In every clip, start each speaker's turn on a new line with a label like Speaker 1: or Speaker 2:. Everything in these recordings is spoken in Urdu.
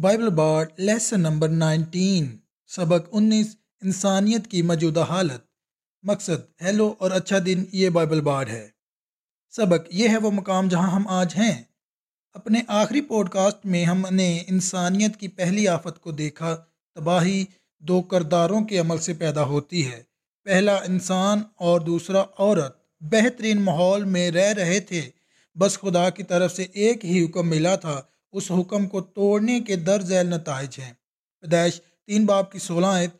Speaker 1: بائبل بارڈ لیسن نمبر نائنٹین، سبق انیس، انسانیت کی موجودہ حالت۔ مقصد، ہیلو اور اچھا دن، یہ بائبل بارڈ ہے۔ سبق یہ ہے وہ مقام جہاں ہم آج ہیں۔ اپنے آخری پوڈ کاسٹ میں ہم نے انسانیت کی پہلی آفت کو دیکھا۔ تباہی دو کرداروں کے عمل سے پیدا ہوتی ہے۔ پہلا، انسان، اور دوسرا، عورت۔ بہترین ماحول میں رہ رہے تھے۔ بس خدا کی طرف سے ایک ہی حکم ملا تھا۔ اس حکم کو توڑنے کے در ذیل نتائج ہیں۔ پیدائش تین باپ کی سولہ آیت،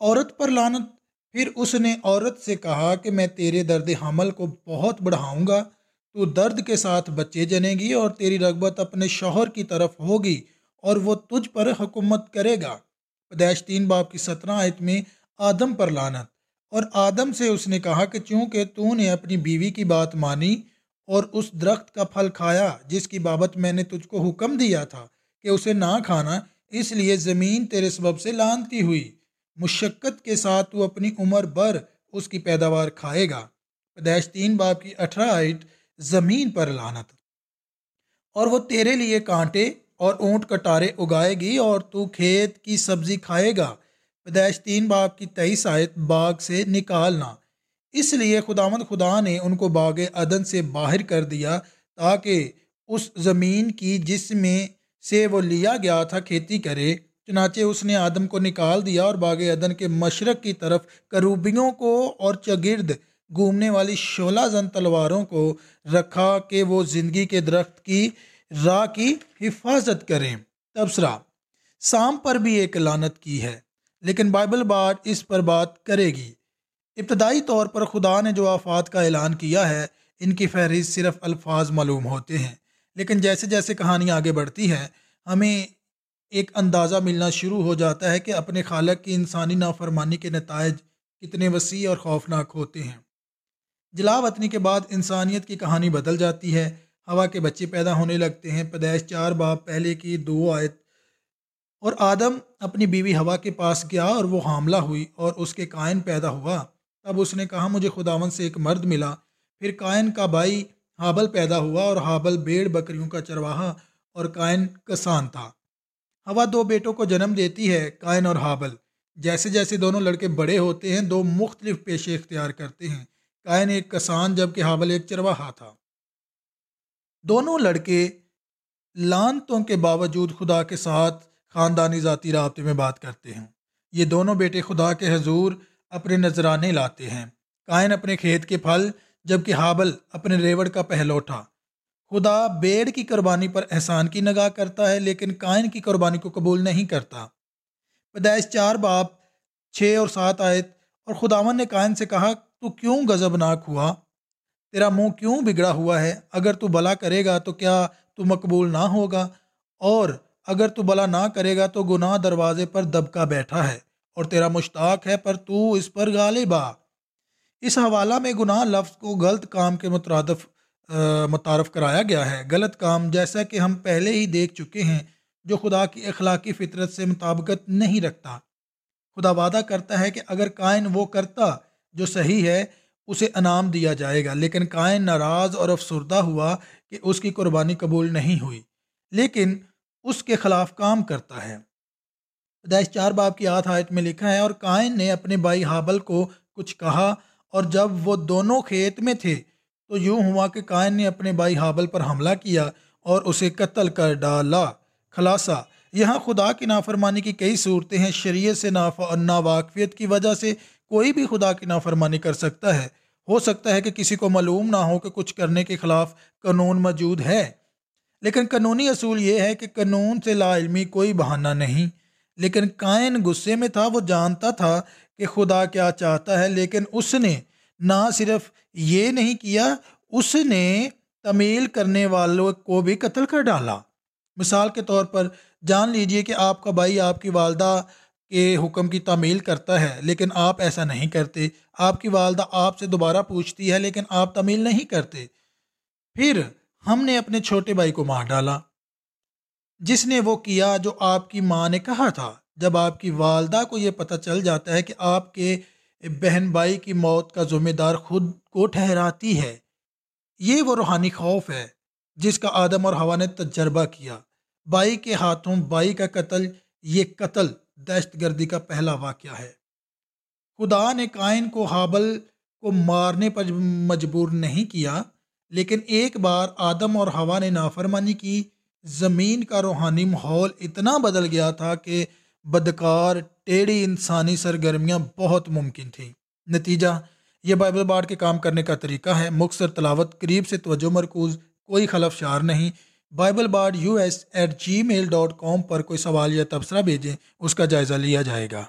Speaker 1: عورت پر لانت پھر اس نے عورت سے کہا کہ میں تیرے درد حمل کو بہت بڑھاؤں گا، تو درد کے ساتھ بچے جنے گی اور تیری رغبت اپنے شوہر کی طرف ہوگی اور وہ تجھ پر حکومت کرے گا۔ پیدائش تین باپ کی سترہ آیت میں آدم پر لانت اور آدم سے اس نے کہا کہ چونکہ تو نے اپنی بیوی کی بات مانی اور اس درخت کا پھل کھایا جس کی بابت میں نے تجھ کو حکم دیا تھا کہ اسے نہ کھانا، اس لیے زمین تیرے سبب سے لانتی ہوئی۔ مشقت کے ساتھ تو اپنی عمر بھر اس کی پیداوار کھائے گا۔ پیدائش تین باپ کی اٹھارہ آئٹ زمین پر لانت اور وہ تیرے لیے کانٹے اور اونٹ کٹارے اگائے گی اور تو کھیت کی سبزی کھائے گا۔ پیدائش تین باپ کی تیئیس آیت باغ سے نکالنا۔ اس لیے خداوند خدا نے ان کو باغ عدن سے باہر کر دیا تاکہ اس زمین کی جس میں سے وہ لیا گیا تھا کھیتی کرے، چنانچہ اس نے آدم کو نکال دیا اور باغ عدن کے مشرق کی طرف کروبیوں کو اور چگرد گھومنے والی شولہ زن تلواروں کو رکھا کہ وہ زندگی کے درخت کی راہ کی حفاظت کریں۔ تبصرہ، سام پر بھی ایک لانت کی ہے، لیکن بائبل بات اس پر بات کرے گی۔ ابتدائی طور پر خدا نے جو آفات کا اعلان کیا ہے، ان کی فہرست صرف الفاظ معلوم ہوتے ہیں۔ لیکن جیسے جیسے کہانی آگے بڑھتی ہے، ہمیں ایک اندازہ ملنا شروع ہو جاتا ہے کہ اپنے خالق کی انسانی نافرمانی کے نتائج کتنے وسیع اور خوفناک ہوتے ہیں۔ جلا وطنی کے بعد انسانیت کی کہانی بدل جاتی ہے، ہوا کے بچے پیدا ہونے لگتے ہیں۔ پیدائش چار باپ پہلے کی دو آیت۔ اور آدم اپنی بیوی ہوا کے پاس گیا اور وہ حاملہ ہوئی اور اس کے قائن پیدا ہوا۔ تب اس نے کہا، مجھے خداون سے ایک مرد ملا۔ پھر کائن کا بھائی حابل پیدا ہوا اور حابل بیڑ بکریوں کا چرواہا اور کائن کسان تھا۔ ہوا دو بیٹوں کو جنم دیتی ہے، کائن اور حابل۔ جیسے جیسے دونوں لڑکے بڑے ہوتے ہیں، دو مختلف پیشے اختیار کرتے ہیں۔ کائن ایک کسان، جبکہ حابل ایک چرواہا تھا۔ دونوں لڑکے لانتوں کے باوجود خدا کے ساتھ خاندانی ذاتی رابطے میں بات کرتے ہیں۔ یہ دونوں بیٹے خدا کے حضور اپنے نذرانے لاتے ہیں۔ کائن اپنے کھیت کے پھل، جبکہ حابل اپنے ریوڑ کا پہلوٹا خدا بیڑ کی قربانی پر احسان کی نگاہ کرتا ہے، لیکن کائن کی قربانی کو قبول نہیں کرتا۔ پیدائش چار باپ، چھ اور سات آیت، اور خداون نے کائن سے کہا، تو کیوں غضب ناک ہوا؟ تیرا منہ کیوں بگڑا ہوا ہے؟ اگر تو بلا کرے گا تو کیا تو مقبول نہ ہوگا؟ اور اگر تو بلا نہ کرے گا تو گناہ دروازے پر دبکا بیٹھا ہے۔ اور تیرا مشتاق ہے، پر تو اس پر غالب آ اس حوالہ میں گناہ لفظ کو غلط کام کے مترادف متعارف کرایا گیا ہے۔ غلط کام جیسا کہ ہم پہلے ہی دیکھ چکے ہیں، جو خدا کی اخلاقی فطرت سے مطابقت نہیں رکھتا۔ خدا وعدہ کرتا ہے کہ اگر کائن وہ کرتا جو صحیح ہے، اسے انعام دیا جائے گا۔ لیکن کائن ناراض اور افسردہ ہوا کہ اس کی قربانی قبول نہیں ہوئی۔ لیکن اس کے خلاف کام کرتا ہے۔ پیدائش چار باپ کی آٹھ آیت میں لکھا ہے، اور کائن نے اپنے بھائی حابل کو کچھ کہا، اور جب وہ دونوں کھیت میں تھے تو یوں ہوا کہ کائن نے اپنے بھائی حابل پر حملہ کیا اور اسے قتل کر ڈالا۔ خلاصہ، یہاں خدا کی نافرمانی کی کئی صورتیں ہیں۔ شریعت سے ناواقفیت کی وجہ سے کوئی بھی خدا کی نافرمانی کر سکتا ہے۔ ہو سکتا ہے کہ کسی کو معلوم نہ ہو کہ کچھ کرنے کے خلاف قانون موجود ہے۔ لیکن قانونی اصول یہ ہے کہ قانون سے لا علمی کوئی بہانہ نہیں۔ لیکن کائن غصے میں تھا، وہ جانتا تھا کہ خدا کیا چاہتا ہے، لیکن اس نے نہ صرف یہ نہیں کیا، اس نے تمیل کرنے والوں کو بھی قتل کر ڈالا۔ مثال کے طور پر جان لیجیے کہ آپ کا بھائی آپ کی والدہ کے حکم کی تعمیل کرتا ہے، لیکن آپ ایسا نہیں کرتے۔ آپ کی والدہ آپ سے دوبارہ پوچھتی ہے، لیکن آپ تعمیل نہیں کرتے۔ پھر ہم نے اپنے چھوٹے بھائی کو مار ڈالا۔ جس نے وہ کیا جو آپ کی ماں نے کہا تھا؟ جب آپ کی والدہ کو یہ پتہ چل جاتا ہے کہ آپ کے بہن بھائی کی موت کا ذمہ دار خود کو ٹھہراتی ہے، یہ وہ روحانی خوف ہے جس کا آدم اور ہوا نے تجربہ کیا۔ بائی کے ہاتھوں بائی کا قتل، یہ قتل دہشت گردی کا پہلا واقعہ ہے۔ خدا نے کائن کو حابل کو مارنے پر مجبور نہیں کیا، لیکن ایک بار آدم اور ہوا نے نافرمانی کی زمین کا روحانی ماحول اتنا بدل گیا تھا کہ بدکار ٹیڑھی انسانی سرگرمیاں بہت ممکن تھیں۔ نتیجہ، یہ بائبل بارڈ کے کام کرنے کا طریقہ ہے۔ مختصر تلاوت قریب سے توجہ مرکوز، کوئی خلف شار نہیں۔ Bible baud U S at Gmail dot com پر کوئی سوال یا تبصرہ بھیجیں، اس کا جائزہ لیا جائے گا۔